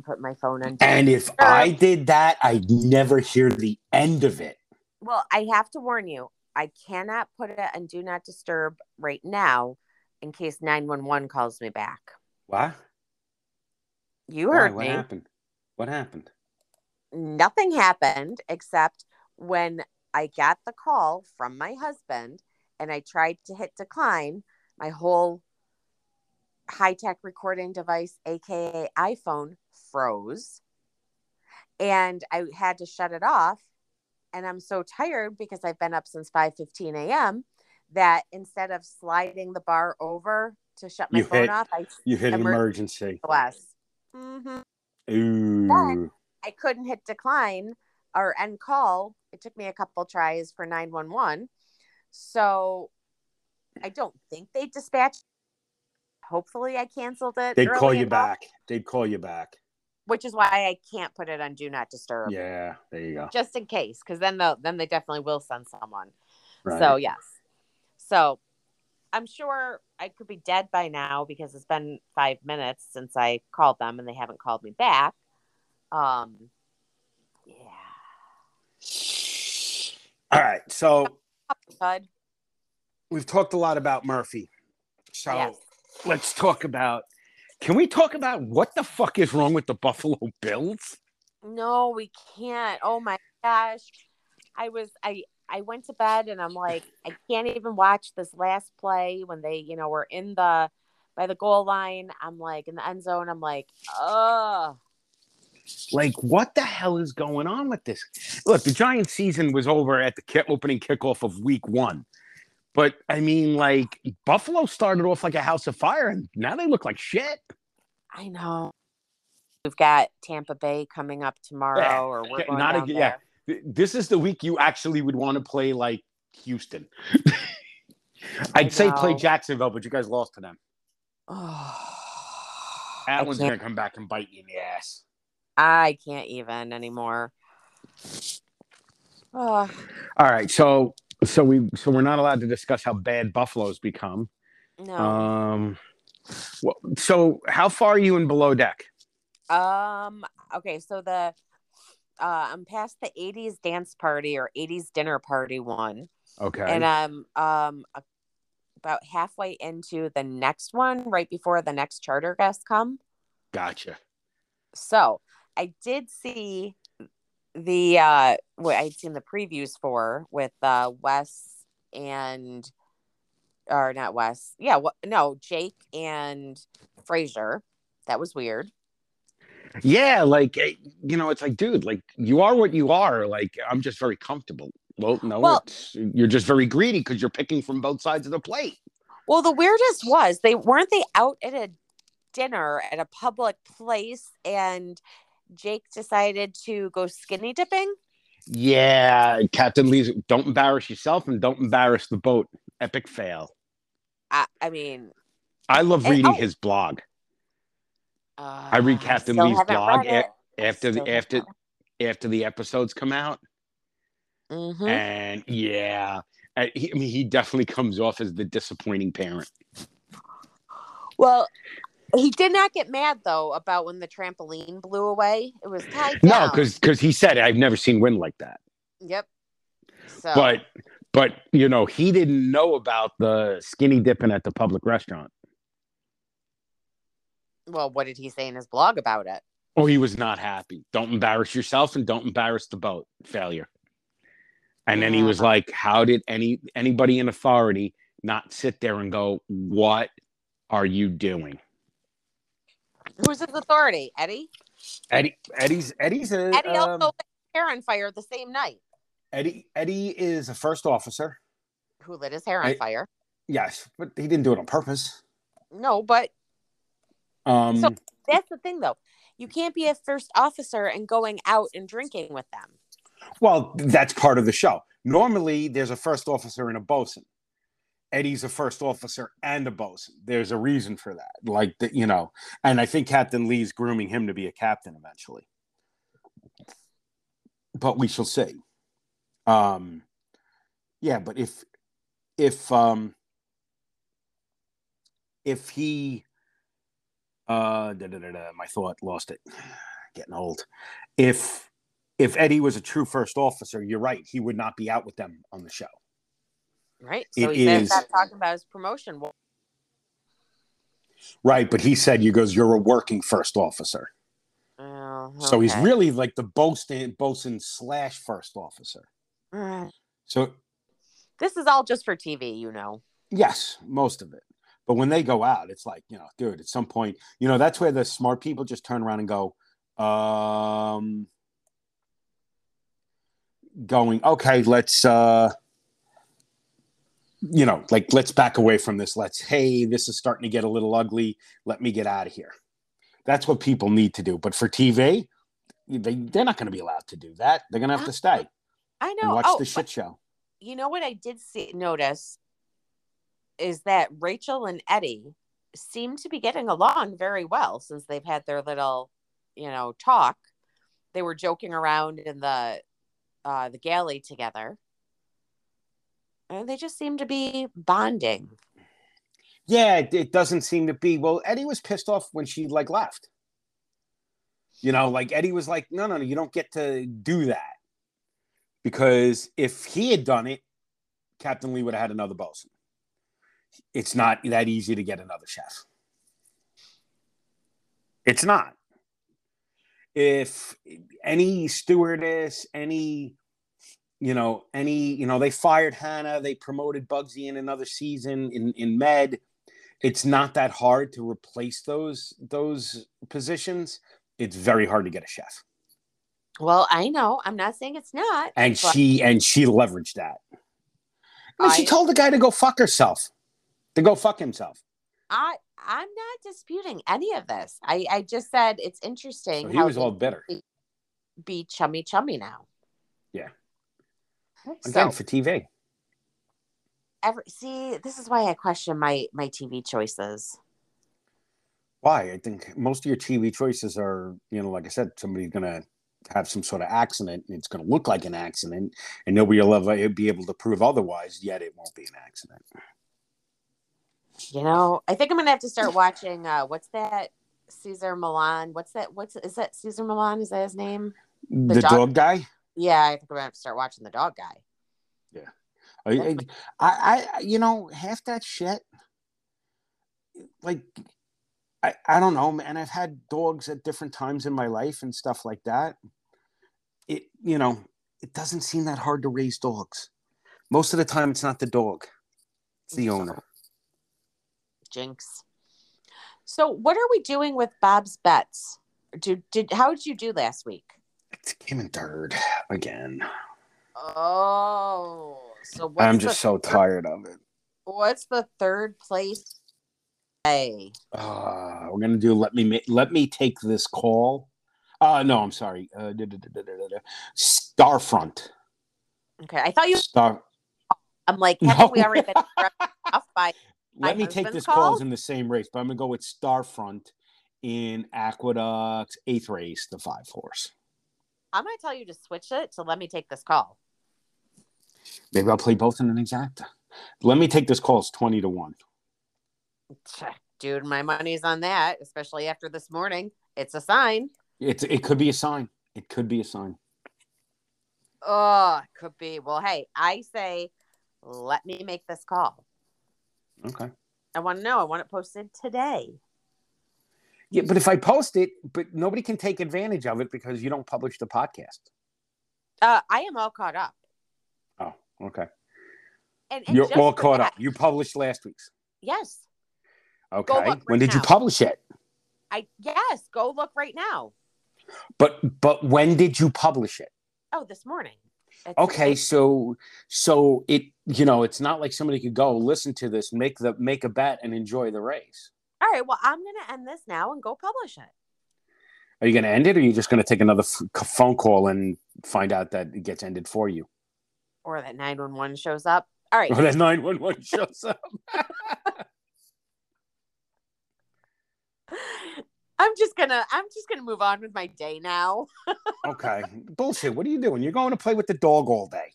didn't put my phone on. And if I did that, I'd never hear the end of it. Well, I have to warn you, I cannot put it on do not disturb right now in case 911 calls me back. What? You Why? heard What me. happened? What happened? Nothing happened except when I got the call from my husband and I tried to hit decline, my whole high tech recording device, aka iPhone, froze. And I had to shut it off. And I'm so tired because I've been up since 5 15 a.m. that instead of sliding the bar over to shut my You phone hit- off, I You hit an Emer- emergency. SOS. hmm Ooh. I couldn't hit decline or end call. It took me a couple tries for 911. So I don't think they dispatched. Hopefully, I canceled it. They'd call you back. They'd call you back. which is why I can't put it on Do Not Disturb, Yeah, there you go. just in case, because then they'll then they definitely will send someone. Right. So yes, so I'm sure I could be dead by now because it's been five minutes since I called them and they haven't called me back. Um, yeah. All right. So we've talked a lot about Murphy. So Yes. Let's talk about. Can we talk about what the fuck is wrong with the Buffalo Bills? No, we can't. Oh my gosh. I was I I went to bed and I'm like I can't even watch this last play when they, you know, were in the by the goal line. I'm like in the end zone. I'm like, "Oh, Like, what the hell is going on with this? Look, the Giants season was over at the opening kickoff of week one. But I mean, like, Buffalo started off like a house of fire, and now they look like shit. I know." We've got Tampa Bay coming up tomorrow Yeah, or we're going not down yeah. there. This is the week you actually would want to play like Houston. I'd say play. Jacksonville, but you guys lost to them. Oh, That I one's can't- to come back and bite you in the ass. I can't even anymore. Oh, All right, so so we so we're not allowed to discuss how bad Buffalo's become. no. Um, well, so how far are you in below deck? Um. Okay. So the uh, I'm past the '80s dance party or '80s dinner party one, Okay, and I'm um about halfway into the next one, right before the next charter guests come. gotcha. So I did see the uh what I'd seen the previews for with uh Wes and or not Wes. Yeah, what no, Jake and Fraser. That was weird. Yeah, like eh, you know, it's like, dude, like you are what you are. Like I'm just very comfortable. Well, no, Well- it's, you're just very greedy because you're picking from both sides of the plate. Well, the weirdest was they weren't they out at a dinner at a public place and Jake decided to go skinny dipping. Yeah, Captain Lee's. Don't embarrass yourself and don't embarrass the boat. Epic fail. I, I mean, I love And- reading oh. his blog uh, I read Captain Lee's blog. I after the after after the episodes come out. Mhm. And yeah, uh, he, I mean, he definitely comes off as the disappointing parent. Well, he did not get mad though about when the trampoline blew away. It was tied No, down. because he said I've never seen wind like that. yep. So, But but you know he didn't know about the skinny dipping at the public restaurant. well, what did he say in his blog about it? Oh, he was not happy. Don't embarrass yourself and don't embarrass the boat. Failure. And then he was like, "How did any anybody in authority not sit there and go, what are you doing?" Who's his authority? Eddie. Eddie Eddie's Eddie's a Eddie also um, lit his hair on fire the same night. Eddie Eddie is a first officer. Who lit his hair on I- fire? Yes, but he didn't do it on purpose. No, but Um, So- that's the thing though. You can't be a first officer and going out and drinking with them. well, that's part of the show. Normally, there's a first officer and a bosun. Eddie's a first officer and a bosun. There's a reason for that, like the, you know. And I think Captain Lee's grooming him to be a captain eventually. But we shall see. Um, yeah, but if if um if he uh da, da, da, my thought lost it getting old. If if Eddie was a true first officer, you're right. He would not be out with them on the show. Right. So It he is- talking about his promotion. Well, Right, but he said you goes, you're a working first officer. oh, So he's really like the bosun, bosun slash first officer. Mm. So This is all just for TV, you know. yes, most of it. But when they go out, it's like, you know, dude, at some point, you know, that's where the smart people just turn around and go, um, going, okay, let's, uh, you know, like, let's back away from this. Let's, hey, this is starting to get a little ugly. Let me get out of here. That's what people need to do. But for TV, they, they're not going to be allowed to do that. They're going to have to stay I and know. watch oh, the shit show. you know what I did see notice is that Rachel and Eddie seem to be getting along very well since they've had their little, you know, talk. They were joking around in the uh the galley together. And they just seem to be bonding. Yeah, it, it doesn't seem to be. Well, Eddie was pissed off when she like left. You know, like Eddie was like, no, no, no, you don't get to do that. Because if he had done it, Captain Lee would have had another bosun. It's not that easy to get another chef. It's not. If any stewardess, any, you know, any, you know, they fired Hannah, they promoted Bugsy in another season in, in Med. It's not that hard to replace those those positions. It's very hard to get a chef. Well, I know. I'm not saying it's not. And but she and she leveraged that. I mean, she told the guy to go fuck herself. To go fuck himself. I I'm not disputing any of this. I I just said it's So interesting he how was all bitter. be chummy chummy now. Yeah. So for TV. every see, this is why I question my my TV choices. Why? I think most of your TV choices are, you know, like I said, somebody's gonna have some sort of accident and it's gonna look like an accident, and nobody will ever be able to prove otherwise, yet it won't be an accident. You know, I think I'm gonna have to start watching. uh What's that? Cesar Millan. What's that? What's is that? Cesar Millan? Is that his name? The, dog- dog guy? Yeah, I think I'm gonna have to start watching the dog guy. Yeah, I, I, I- you know, half that shit, like, I, I don't know, man. I've had dogs at different times in my life and stuff like that. It, you know, it doesn't seem that hard to raise dogs. Most of the time, it's not the dog; it's the owner. Jinx. So, what are we doing with Bob's bets? Did did how did you do last week? It came in third again. Oh, so what's I'm just so third- tired of it. What's the third place? Hey, Uh, we're gonna do. Let me ma- let me take this call. Uh, no, I'm sorry. Uh, da- da- da-. Starfront. okay. I thought you. Star. I'm like, No. we already been off by? Let me take this call? calls in the same race, but I'm gonna go with Starfront in Aqueduct's eighth race, the five horse. I'm gonna tell you to switch it to let me take this call. Maybe I'll play both in an exacta. Let me take this call. It's twenty to one. Dude, my money's on that, especially after this morning. It's a sign. It's it could be a sign. It could be a sign. Oh, could be. Well, hey, I say, let me make this call. Okay. I want to know. I want it posted today. Yeah, but if I post it, but nobody can take advantage of it because you don't publish the podcast. Uh, I am all caught up. Oh, okay. And, and You're all caught that- up. You published last week's. Yes. Okay. look when right did you publish it? I yes. Go look right now. But but when did you publish it? Oh, this morning. It's- Okay, so so it you know it's not like somebody could go listen to this, make the make a bet, and enjoy the race. All right. Well, I'm gonna end this now and go publish it. Are you going to end it, or are you just going to take another f- phone call and find out that it gets ended for you, Or that 911 shows up. All right. or that nine one one shows up? I'm just gonna I'm just gonna move on with my day now. Okay, bullshit. What are you doing? You're going to play with the dog all day.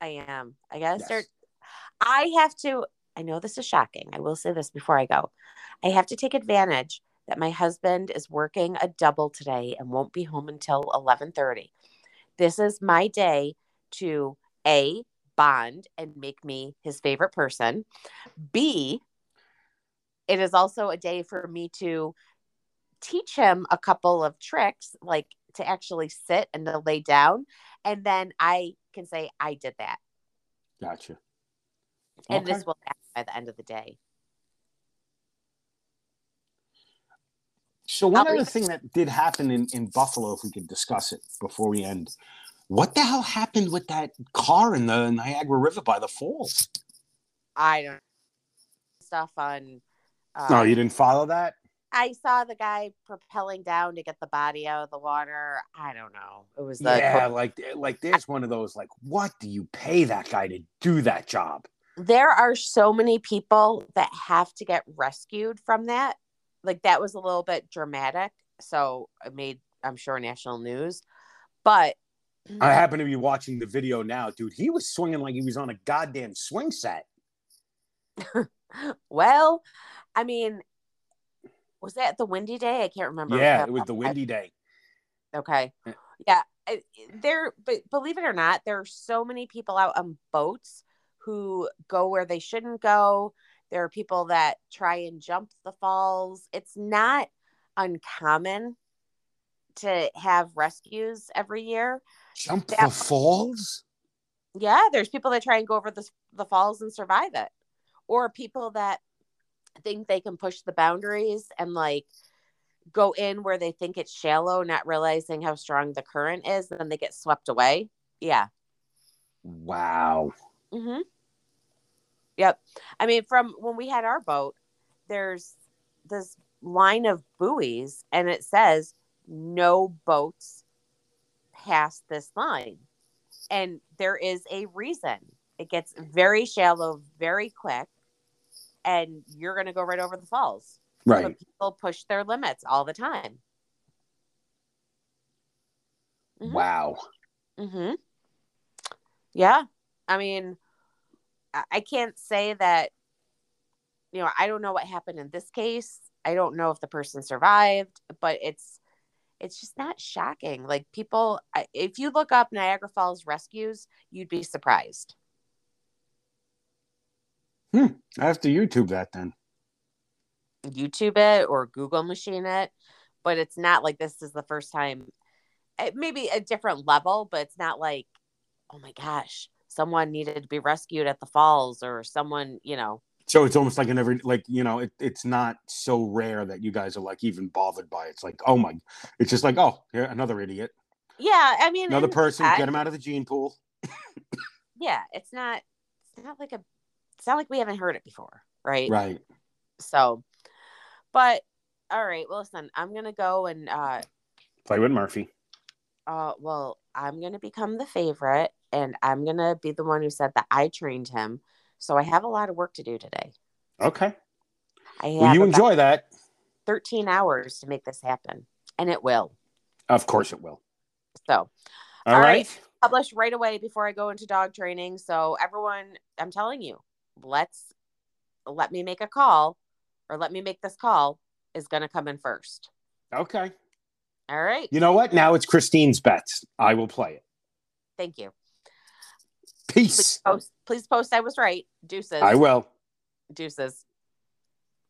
I am. I gotta Yes. start. I have to. I know this is shocking. I will say this before I go. I have to take advantage that my husband is working a double today and won't be home until 11:30. This is my day to A bond and make me his favorite person. B it is also a day for me to teach him a couple of tricks like to actually sit and to lay down and then I can say I did that. Gotcha. And Okay. this will happen by the end of the day. So one I'll other thing that did happen in, in Buffalo, if we could discuss it before we end, what the hell happened with that car in the Niagara River by the falls? I don't stuff on. Uh, No, you didn't follow that. I saw the guy propelling down to get the body out of the water. I don't know. It was the Yeah, like like there's one of those like, what do you pay that guy to do that job? There are so many people that have to get rescued from that. Like that was a little bit dramatic, so it made I'm sure national news. But I happen to be watching the video now, dude. He was swinging like he was on a goddamn swing set. well, I mean, was that the windy day? I can't remember. Yeah, it was the windy day. Okay. Yeah. Yeah. I- There, but believe it or not, there are so many people out on boats who go where they shouldn't go. There are people that try and jump the falls. It's not uncommon to have rescues every year. Jump Yeah. the falls? Yeah, there's people that try and go over the, the falls and survive it, or people that think they can push the boundaries and like go in where they think it's shallow, not realizing how strong the current is, and then they get swept away. Yeah. Wow. Mm-hmm. Yep. I mean, from when we had our boat, there's this line of buoys, and it says no boats past this line. And there is a reason. It gets very shallow very quick, and you're going to go right over the falls. Right. But people push their limits all the time. Mhm. Wow. Mm-hmm. Yeah. I mean, I can't say that, you know, I don't know what happened in this case. I don't know if the person survived, but it's, it's just not shocking. Like people, if you look up Niagara Falls rescues, you'd be surprised. Hmm. I have to YouTube that then. YouTube it or Google machine it, but it's not like this is the first time. It may be a different level, but it's not like, oh my gosh, someone needed to be rescued at the falls or someone, you know. So it's almost like an every like you know it, it's not so rare that you guys are like even bothered by it. It's like oh my, it's just like oh here another idiot, Yeah, I mean, another person, that- get him out of the gene pool. Yeah, it's not. It's not like a. It's not like we haven't heard it before, right? Right. So, but all right. Well, listen, I'm gonna go and uh, Play with Murphy. uh, well, I'm gonna become the favorite, and I'm gonna be the one who said that I trained him. So I have a lot of work to do today. Okay. I Well, you enjoy that. 13 hours to make this happen, and it will. Of course it will. So All All right. right. publish right away before I go into dog training. So everyone, I'm telling you, let's let me make a call or let me make this call is going to come in first. Okay. All right. You know what? Now it's Christine's bets. I will play it. Thank you. Please Peace. post, please post I was right. Deuces. I will. Deuces.